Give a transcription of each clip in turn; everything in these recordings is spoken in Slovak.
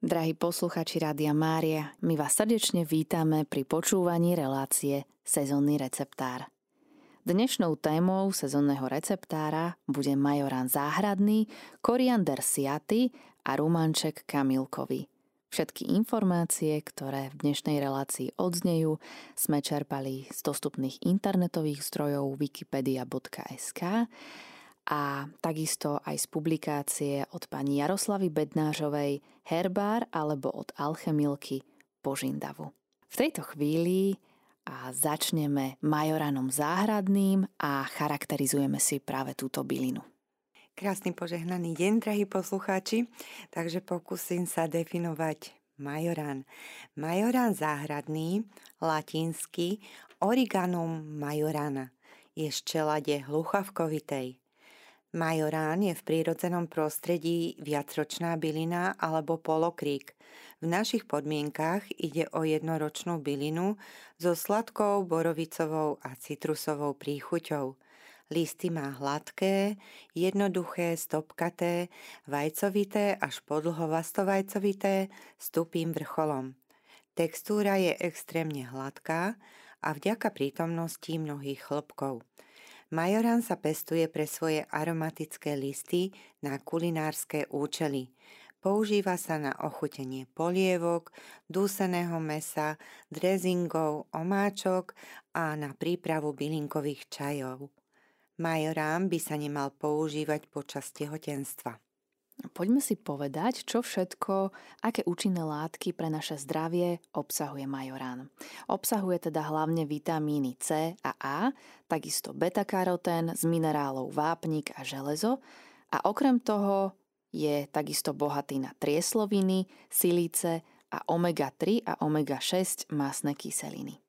Drahí posluchači Rádia Mária, my vás srdečne vítame pri počúvaní relácie Sezónny receptár. Dnešnou témou sezónneho receptára bude majorán záhradný, koriander siaty a rumanček kamilkový. Všetky informácie, ktoré v dnešnej relácii odznejú, sme čerpali z dostupných internetových zdrojov wikipedia.sk a takisto aj z publikácie od pani Jaroslavy Bednářovej Herbár alebo od Alchemilky Požindavu. V tejto chvíli a začneme majoranom záhradným a charakterizujeme si práve túto bylinu. Krásny požehnaný deň, drahí poslucháči. Takže pokúsim sa definovať majorán. Majorán záhradný, latinsky Origanum majorana, je z čelade hluchavkovitej. Majorán je v prírodzenom prostredí viacročná bylina alebo polokrík. V našich podmienkach ide o jednoročnú bylinu so sladkou borovicovou a citrusovou príchuťou. Listy má hladké, jednoduché, stopkaté, vajcovité až podlhovastovajcovité s tupým vrcholom. Textúra je extrémne hladká a vďaka prítomnosti mnohých chlopkov. Majorán sa pestuje pre svoje aromatické listy na kulinárske účely. Používa sa na ochutenie polievok, dúseného mesa, drezingov, omáčok a na prípravu bylinkových čajov. Majorán by sa nemal používať počas tehotenstva. Poďme si povedať, čo všetko, aké účinné látky pre naše zdravie obsahuje majorán. Obsahuje teda hlavne vitamíny C a A, takisto beta-karotén z minerálov vápnik a železo a okrem toho je takisto bohatý na triesloviny, silíce a omega-3 a omega-6 masné kyseliny.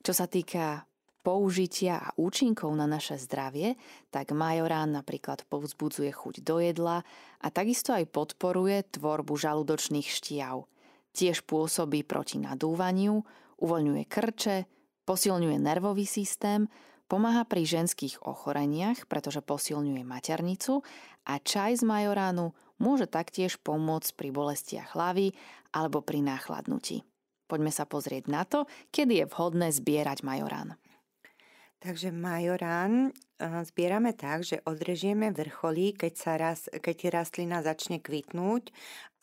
Čo sa týka použitia a účinkov na naše zdravie, tak majorán napríklad povzbudzuje chuť do jedla a takisto aj podporuje tvorbu žalúdočných štiav. Tiež pôsobí proti nadúvaniu, uvoľňuje krče, posilňuje nervový systém, pomáha pri ženských ochoreniach, pretože posilňuje maternicu a čaj z majoránu môže taktiež pomôcť pri bolestiach hlavy alebo pri náchladnutí. Poďme sa pozrieť na to, kedy je vhodné zbierať majorán. Takže majorán zbierame tak, že odrežieme vrcholy, keď, sa raz, keď rastlina začne kvitnúť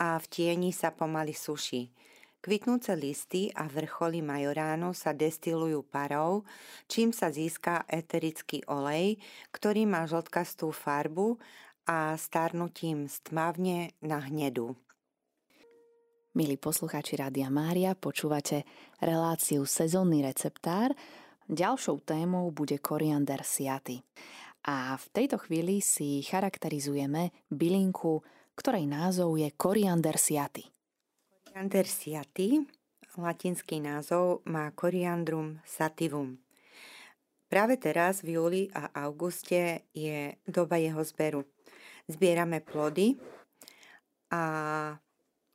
a v tieni sa pomaly suší. Kvitnúce listy a vrcholy majoránu sa destilujú parou, čím sa získa eterický olej, ktorý má žltkastú farbu a starnutím stmavne na hnedu. Milí poslucháči Rádia Mária, počúvate reláciu Sezónny receptár, Ďalšou témou bude koriander siaty. A v tejto chvíli si charakterizujeme bylinku, ktorej názov je koriander siaty. Koriander siaty, latinský názov, má Coriandrum sativum. Práve teraz v júli a auguste je doba jeho zberu. Zbierame plody a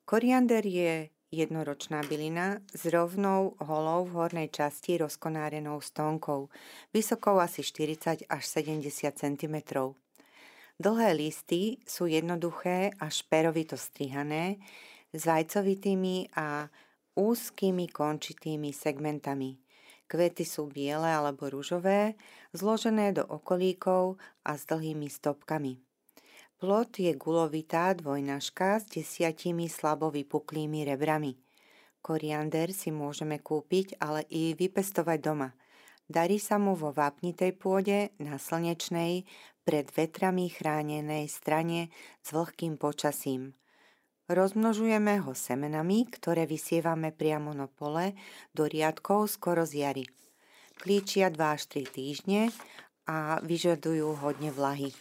koriander je jednoročná bylina s rovnou holou v hornej časti rozkonárenou stonkou, vysokou asi 40 až 70 cm. Dlhé listy sú jednoduché a šperovito strihané, s vajcovitými a úzkými končitými segmentami. Kvety sú biele alebo rúžové, zložené do okolíkov a s dlhými stopkami. Plot je gulovitá dvojnažka s desiatimi slabo vypuklými rebrami. Koriander si môžeme kúpiť, ale i vypestovať doma. Darí sa mu vo vápnitej pôde na slnečnej, pred vetrami chránenej strane s vlhkým počasím. Rozmnožujeme ho semenami, ktoré vysievame priamo na pole do riadkov skoro z jary. Klíčia 2 až 3 týždne a vyžadujú hodne vlahy.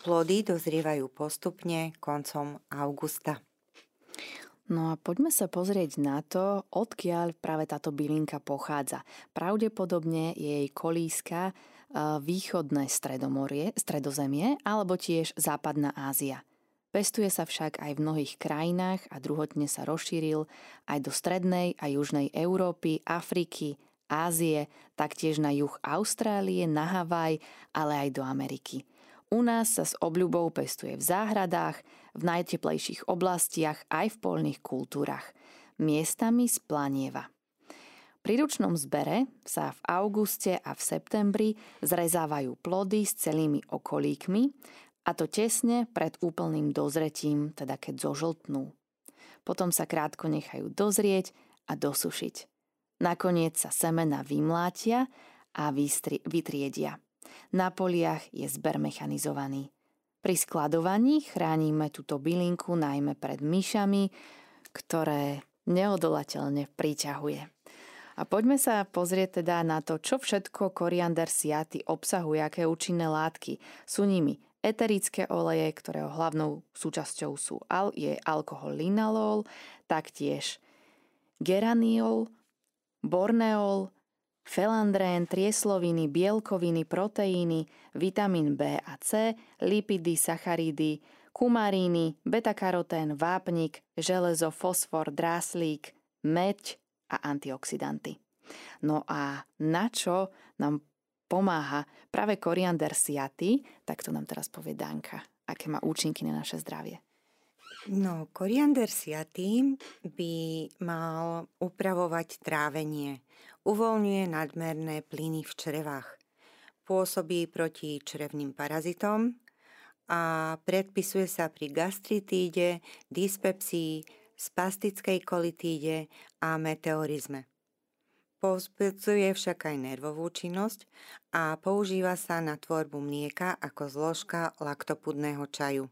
Plody dozrievajú postupne koncom augusta. No a poďme sa pozrieť na to, odkiaľ práve táto bylinka pochádza. Pravdepodobne je jej kolíska e, východné stredomorie, stredozemie alebo tiež západná Ázia. Pestuje sa však aj v mnohých krajinách a druhotne sa rozšíril aj do strednej a južnej Európy, Afriky, Ázie, taktiež na juh Austrálie, na Havaj, ale aj do Ameriky. U nás sa s obľubou pestuje v záhradách, v najteplejších oblastiach aj v polných kultúrach. Miestami splanieva. Pri ručnom zbere sa v auguste a v septembri zrezávajú plody s celými okolíkmi a to tesne pred úplným dozretím, teda keď zožltnú. Potom sa krátko nechajú dozrieť a dosušiť. Nakoniec sa semena vymlátia a vytriedia. Na poliach je zber mechanizovaný. Pri skladovaní chránime túto bylinku najmä pred myšami, ktoré neodolateľne priťahuje. A poďme sa pozrieť teda na to, čo všetko koriander siaty obsahuje, aké účinné látky. Sú nimi eterické oleje, ktorého hlavnou súčasťou sú al, je alkohol linalol, taktiež geraniol, borneol, felandrén, triesloviny, bielkoviny, proteíny, vitamín B a C, lipidy, sacharidy, kumaríny, beta-karotén, vápnik, železo, fosfor, dráslík, meď a antioxidanty. No a na čo nám pomáha práve koriander siaty, tak to nám teraz povie Danka, aké má účinky na naše zdravie. No, koriander siaty by mal upravovať trávenie. Uvoľňuje nadmerné plyny v črevách. Pôsobí proti črevným parazitom a predpisuje sa pri gastritíde, dyspepsii, spastickej kolitíde a meteorizme. Povzbudzuje však aj nervovú činnosť a používa sa na tvorbu mlieka ako zložka laktopudného čaju.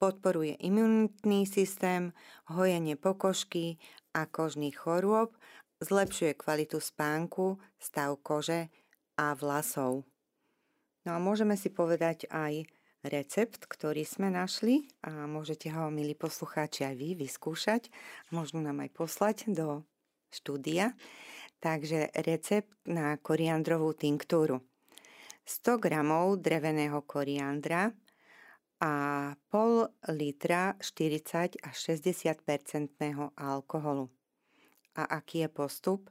Podporuje imunitný systém, hojenie pokožky a kožných chorôb, zlepšuje kvalitu spánku, stav kože a vlasov. No a môžeme si povedať aj recept, ktorý sme našli a môžete ho, milí poslucháči, aj vy vyskúšať možno nám aj poslať do štúdia. Takže recept na koriandrovú tinktúru. 100 g dreveného koriandra a pol litra 40 až 60 percentného alkoholu. A aký je postup?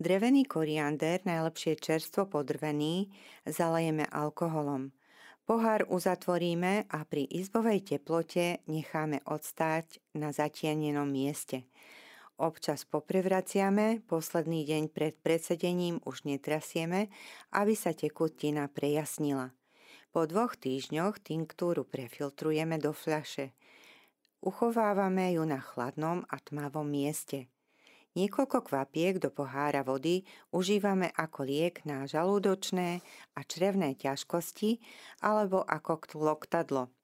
Drevený koriander, najlepšie čerstvo podrvený, zalejeme alkoholom. Pohár uzatvoríme a pri izbovej teplote necháme odstáť na zatienenom mieste. Občas poprevraciame, posledný deň pred predsedením už netrasieme, aby sa tekutina prejasnila. Po dvoch týždňoch tinktúru prefiltrujeme do fľaše. Uchovávame ju na chladnom a tmavom mieste. Niekoľko kvapiek do pohára vody užívame ako liek na žalúdočné a črevné ťažkosti alebo ako loktadlo –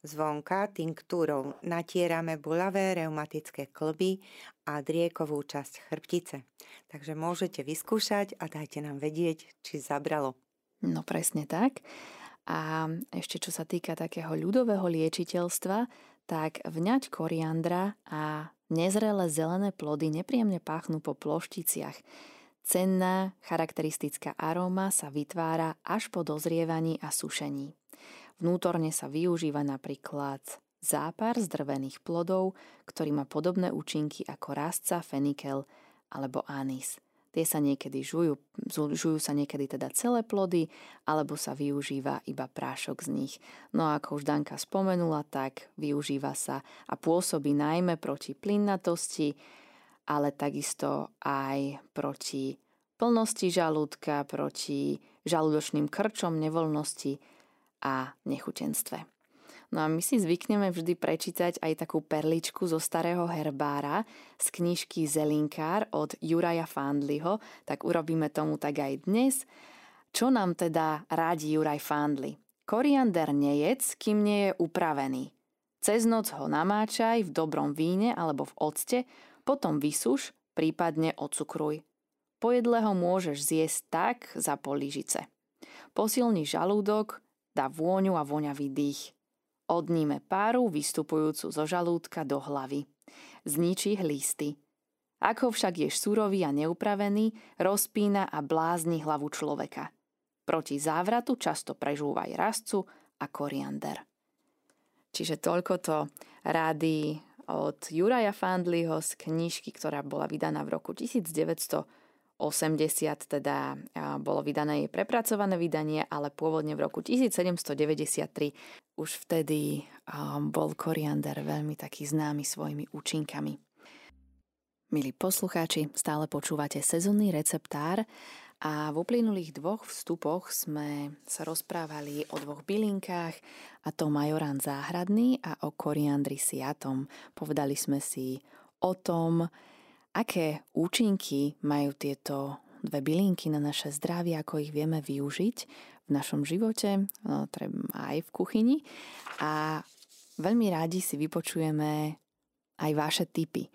Zvonka tinktúrou natierame bulavé reumatické klby a driekovú časť chrbtice. Takže môžete vyskúšať a dajte nám vedieť, či zabralo. No presne tak. A ešte čo sa týka takého ľudového liečiteľstva, tak vňať koriandra a nezrelé zelené plody nepríjemne páchnú po plošticiach. Cenná charakteristická aróma sa vytvára až po dozrievaní a sušení. Vnútorne sa využíva napríklad zápar z drvených plodov, ktorý má podobné účinky ako rastca, fenikel alebo anís. Tie sa niekedy žujú, žujú sa niekedy teda celé plody, alebo sa využíva iba prášok z nich. No a ako už Danka spomenula, tak využíva sa a pôsobí najmä proti plynnatosti, ale takisto aj proti plnosti žalúdka, proti žalúdočným krčom, nevoľnosti a nechutenstve. No a my si zvykneme vždy prečítať aj takú perličku zo starého herbára z knižky Zelinkár od Juraja Fandliho, tak urobíme tomu tak aj dnes. Čo nám teda radí Juraj Fandli? Koriander nejedz, kým nie je upravený. Cez noc ho namáčaj v dobrom víne alebo v octe, potom vysuš, prípadne ocukruj. Po jedle ho môžeš zjesť tak za polížice. Posilni žalúdok, dá vôňu a voňavý dých. Odníme páru vystupujúcu zo žalúdka do hlavy. Zničí hlisty. Ako však ješ surový a neupravený, rozpína a blázni hlavu človeka. Proti závratu často prežúvaj rastcu a koriander. Čiže toľko to rády od Juraja Fandliho z knižky, ktorá bola vydaná v roku 1988. teda bolo vydané jej prepracované vydanie, ale pôvodne v roku 1793 už vtedy bol koriander veľmi taký známy svojimi účinkami. Milí poslucháči, stále počúvate sezónny receptár a v uplynulých dvoch vstupoch sme sa rozprávali o dvoch bylinkách, a to majorán záhradný a o koriandri siatom. Povedali sme si o tom, aké účinky majú tieto dve bylinky na naše zdravie, ako ich vieme využiť v našom živote, no, aj v kuchyni. A veľmi rádi si vypočujeme aj vaše tipy.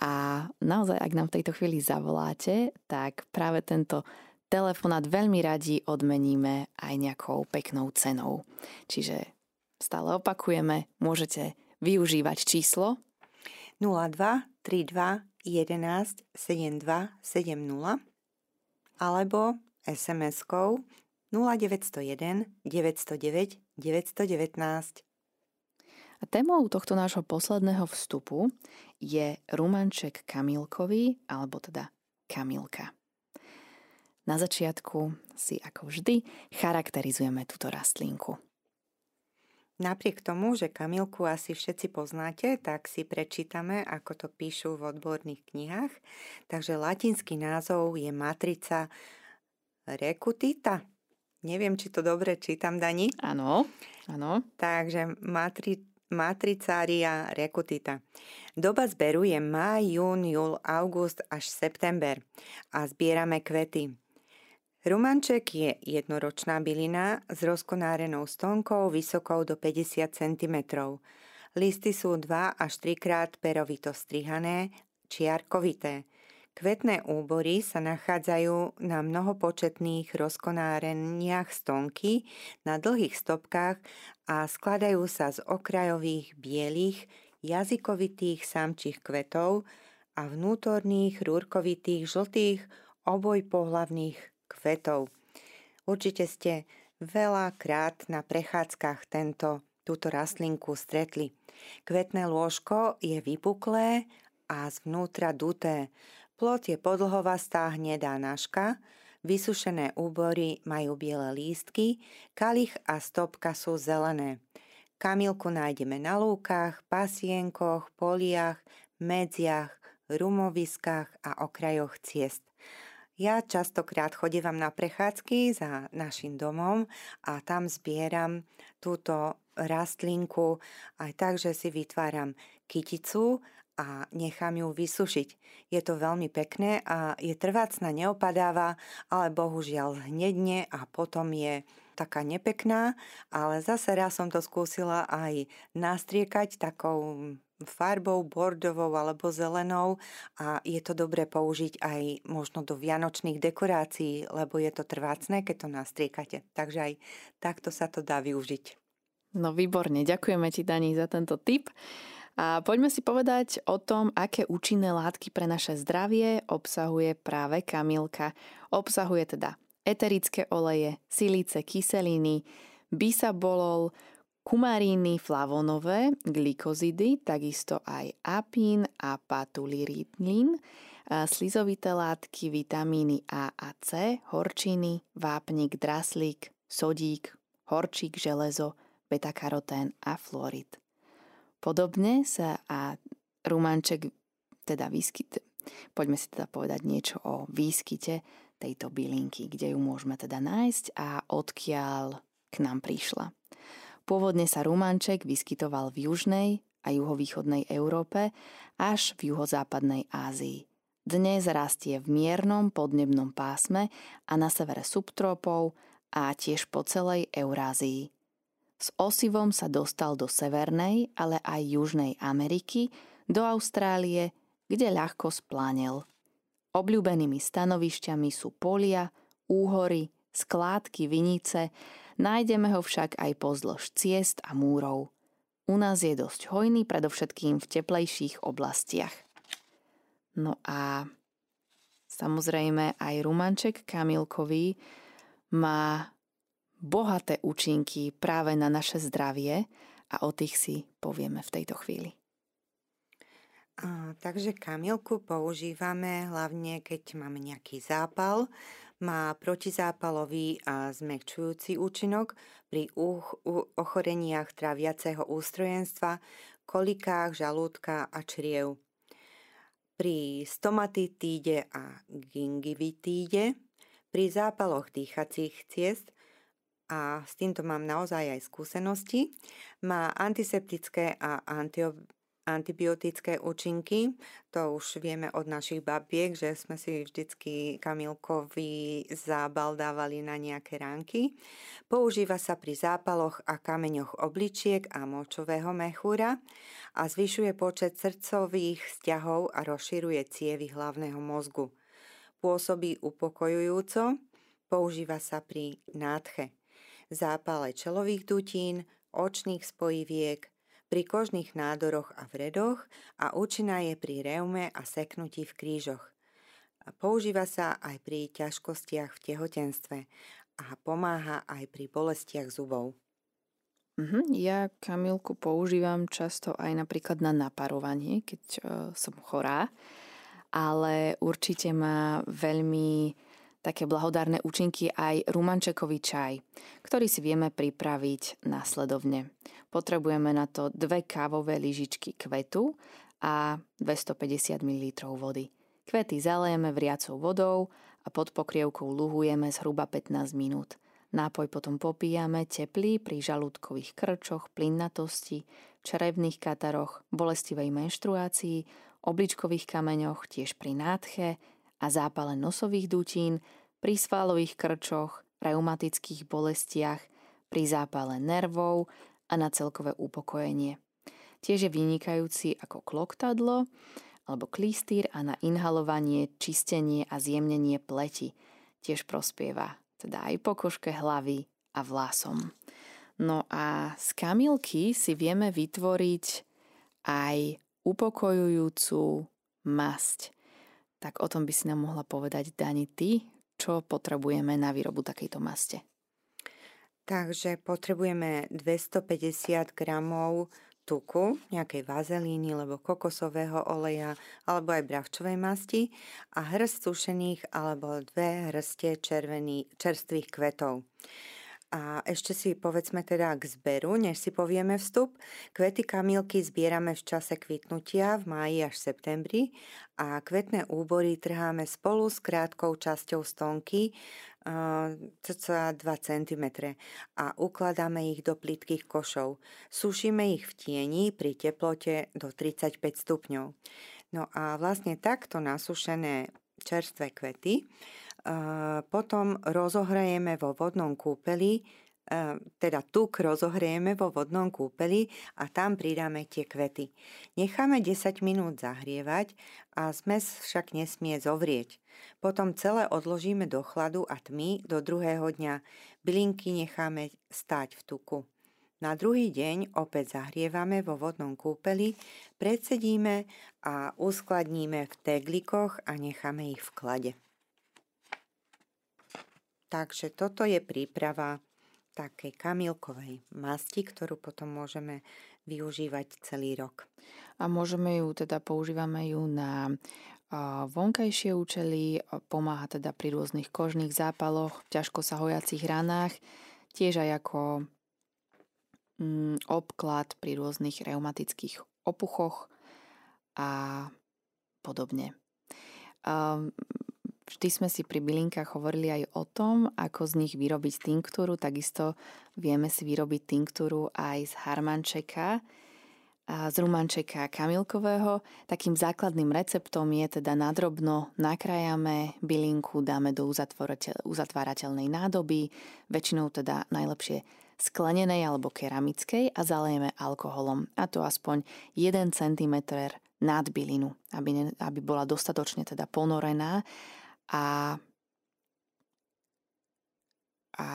A naozaj, ak nám v tejto chvíli zavoláte, tak práve tento telefonát veľmi radi odmeníme aj nejakou peknou cenou. Čiže stále opakujeme, môžete využívať číslo 02 32 11 72 70 alebo SMS-kou 0901 909 919. A témou tohto nášho posledného vstupu je rumanček kamilkový, alebo teda kamilka. Na začiatku si ako vždy charakterizujeme túto rastlinku. Napriek tomu, že kamilku asi všetci poznáte, tak si prečítame, ako to píšu v odborných knihách. Takže latinský názov je matrica recutita. Neviem, či to dobre čítam, Dani. Áno, áno. Takže matri, Matricária recutita. Doba zberu je máj, jún, júl, august až september a zbierame kvety. Rumanček je jednoročná bylina s rozkonárenou stonkou vysokou do 50 cm. Listy sú 2 až 3 krát perovito strihané, čiarkovité. Kvetné úbory sa nachádzajú na mnohopočetných rozkonáreniach stonky na dlhých stopkách a skladajú sa z okrajových bielých jazykovitých samčích kvetov a vnútorných rúrkovitých žltých obojpohlavných kvetov. Určite ste veľakrát na prechádzkach tento, túto rastlinku stretli. Kvetné lôžko je vypuklé a zvnútra duté. Plot je podlhovastá hnedá náška, vysušené úbory majú biele lístky, kalich a stopka sú zelené. Kamilku nájdeme na lúkach, pasienkoch, poliach, medziach, rumoviskách a okrajoch ciest. Ja častokrát chodívam na prechádzky za našim domom a tam zbieram túto rastlinku aj tak, že si vytváram kyticu a nechám ju vysušiť. Je to veľmi pekné a je trvácna, neopadáva, ale bohužiaľ hnedne a potom je taká nepekná, ale zase raz som to skúsila aj nastriekať takou farbou bordovou alebo zelenou a je to dobré použiť aj možno do vianočných dekorácií, lebo je to trvácne, keď to nastriekate. Takže aj takto sa to dá využiť. No výborne, ďakujeme ti Dani za tento tip. A poďme si povedať o tom, aké účinné látky pre naše zdravie obsahuje práve kamilka. Obsahuje teda eterické oleje, silice, kyseliny, bisabolol, kumaríny flavonové, glikozidy, takisto aj apín a patuliritlín, slizovité látky, vitamíny A a C, horčiny, vápnik, draslík, sodík, horčík, železo, beta-karotén a fluorid. Podobne sa a rumanček teda výskyt, poďme si teda povedať niečo o výskyte tejto bylinky, kde ju môžeme teda nájsť a odkiaľ k nám prišla. Pôvodne sa rumanček vyskytoval v južnej a juhovýchodnej Európe až v juhozápadnej Ázii. Dnes rastie v miernom podnebnom pásme a na severe subtrópov a tiež po celej Eurázii. S osivom sa dostal do Severnej, ale aj Južnej Ameriky, do Austrálie, kde ľahko splánel. Obľúbenými stanovišťami sú polia, úhory, skládky vinice, nájdeme ho však aj pozdĺž ciest a múrov. U nás je dosť hojný predovšetkým v teplejších oblastiach. No a samozrejme aj rumanček kamilkový má bohaté účinky práve na naše zdravie a o tých si povieme v tejto chvíli. A takže kamilku používame hlavne, keď máme nejaký zápal. Má protizápalový a zmekčujúci účinok pri uch, u, ochoreniach tráviaceho ústrojenstva, kolikách žalúdka a čriev. Pri stomatitíde a gingivitíde, pri zápaloch dýchacích ciest a s týmto mám naozaj aj skúsenosti, má antiseptické a antio, antibiotické účinky. To už vieme od našich babiek, že sme si vždycky kamilkový zábal dávali na nejaké ránky. Používa sa pri zápaloch a kameňoch obličiek a močového mechúra a zvyšuje počet srdcových vzťahov a rozširuje cievy hlavného mozgu. Pôsobí upokojujúco, používa sa pri nádche, zápale čelových dutín, očných spojiviek, pri kožných nádoroch a vredoch a účinná je pri reume a seknutí v krížoch. Používa sa aj pri ťažkostiach v tehotenstve a pomáha aj pri bolestiach zubov. Mhm, ja kamilku používam často aj napríklad na naparovanie, keď uh, som chorá, ale určite má veľmi také blahodárne účinky aj rumančekový čaj, ktorý si vieme pripraviť následovne. Potrebujeme na to dve kávové lyžičky kvetu a 250 ml vody. Kvety zalejeme vriacou vodou a pod pokrievkou luhujeme zhruba 15 minút. Nápoj potom popíjame teplý pri žalúdkových krčoch, plinnatosti, črevných kataroch, bolestivej menštruácii, obličkových kameňoch, tiež pri nádche, a zápale nosových dutín, pri svalových krčoch, reumatických bolestiach, pri zápale nervov a na celkové upokojenie. Tiež je vynikajúci ako kloktadlo alebo klístýr a na inhalovanie, čistenie a zjemnenie pleti. Tiež prospieva teda aj pokožke hlavy a vlasom. No a z kamilky si vieme vytvoriť aj upokojujúcu masť tak o tom by si nám mohla povedať Dani ty, čo potrebujeme na výrobu takejto maste. Takže potrebujeme 250 gramov tuku, nejakej vazelíny alebo kokosového oleja alebo aj bravčovej masti a hrst sušených alebo dve hrste červený, čerstvých kvetov. A ešte si povedzme teda k zberu, než si povieme vstup. Kvety kamilky zbierame v čase kvitnutia v máji až septembri a kvetné úbory trháme spolu s krátkou časťou stonky cca 2 cm a ukladáme ich do plitkých košov. Sušíme ich v tieni pri teplote do 35 stupňov. No a vlastne takto nasušené čerstvé kvety potom rozohrajeme vo vodnom kúpeli, teda tuk rozohrejeme vo vodnom kúpeli a tam pridáme tie kvety. Necháme 10 minút zahrievať a zmes však nesmie zovrieť. Potom celé odložíme do chladu a tmy do druhého dňa. Bylinky necháme stáť v tuku. Na druhý deň opäť zahrievame vo vodnom kúpeli, predsedíme a uskladníme v teglikoch a necháme ich v klade. Takže toto je príprava takej kamilkovej masti, ktorú potom môžeme využívať celý rok. A môžeme ju, teda používame ju na vonkajšie účely, pomáha teda pri rôznych kožných zápaloch, ťažko sa hojacích ranách, tiež aj ako mm, obklad pri rôznych reumatických opuchoch a podobne. Vždy sme si pri bylinkách hovorili aj o tom, ako z nich vyrobiť tinktúru. Takisto vieme si vyrobiť tinktúru aj z harmančeka, a z rumančeka kamilkového. Takým základným receptom je teda nadrobno nakrájame bylinku, dáme do uzatvárateľnej nádoby, väčšinou teda najlepšie sklenenej alebo keramickej a zalejeme alkoholom. A to aspoň 1 cm nad bylinu, aby, aby bola dostatočne teda ponorená a, a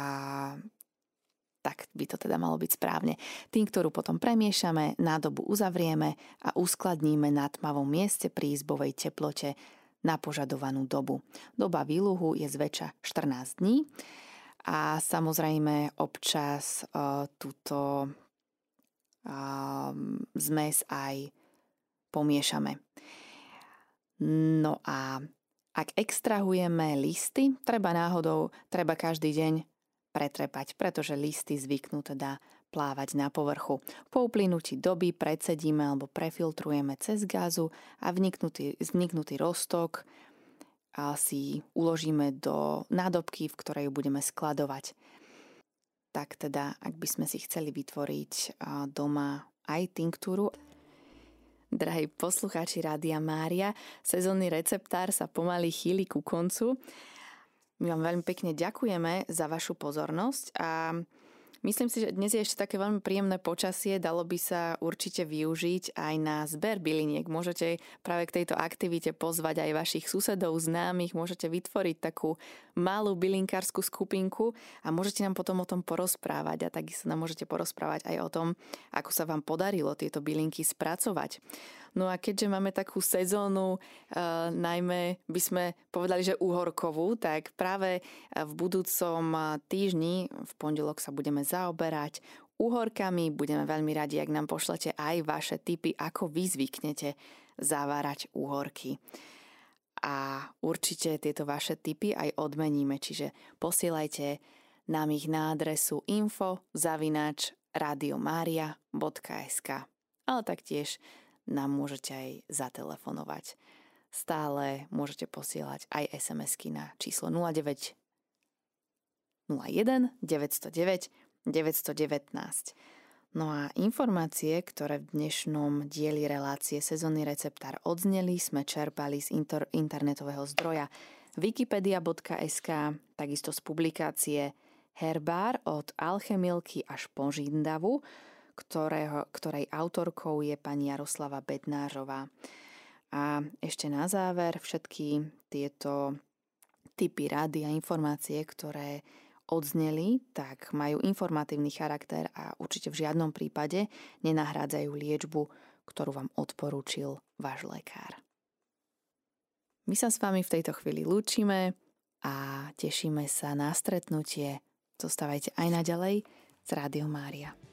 tak by to teda malo byť správne. Tým, ktorú potom premiešame, nádobu uzavrieme a uskladníme na tmavom mieste pri izbovej teplote na požadovanú dobu. Doba výluhu je zväčša 14 dní a samozrejme občas uh, túto uh, zmes aj pomiešame. No a ak extrahujeme listy, treba náhodou, treba každý deň pretrepať, pretože listy zvyknú teda plávať na povrchu. Po uplynutí doby predsedíme alebo prefiltrujeme cez gazu a vniknutý, vzniknutý roztok a si uložíme do nádobky, v ktorej ju budeme skladovať. Tak teda, ak by sme si chceli vytvoriť doma aj tinktúru, Drahí poslucháči Rádia Mária, sezónny receptár sa pomaly chýli ku koncu. My vám veľmi pekne ďakujeme za vašu pozornosť a Myslím si, že dnes je ešte také veľmi príjemné počasie, dalo by sa určite využiť aj na zber byliniek. Môžete práve k tejto aktivite pozvať aj vašich susedov, známych, môžete vytvoriť takú malú bylinkárskú skupinku a môžete nám potom o tom porozprávať a takisto nám môžete porozprávať aj o tom, ako sa vám podarilo tieto bylinky spracovať. No a keďže máme takú sezónu, uh, najmä by sme povedali, že uhorkovú, tak práve v budúcom týždni, v pondelok sa budeme zaoberať uhorkami. Budeme veľmi radi, ak nám pošlete aj vaše tipy, ako vy zvyknete zavárať uhorky. A určite tieto vaše tipy aj odmeníme, čiže posielajte nám ich na adresu info zavinač radiomaria.sk ale taktiež nám môžete aj zatelefonovať. Stále môžete posielať aj SMS-ky na číslo 09 01 909 919. No a informácie, ktoré v dnešnom dieli relácie Sezónny receptár odzneli, sme čerpali z inter- internetového zdroja wikipedia.sk, takisto z publikácie Herbár od Alchemilky až po Žindavu, ktorého, ktorej autorkou je pani Jaroslava Bednářová. A ešte na záver všetky tieto typy rady a informácie, ktoré odzneli, tak majú informatívny charakter a určite v žiadnom prípade nenahrádzajú liečbu, ktorú vám odporúčil váš lekár. My sa s vami v tejto chvíli lúčime a tešíme sa na stretnutie. Zostávajte aj naďalej s Rádiom Mária.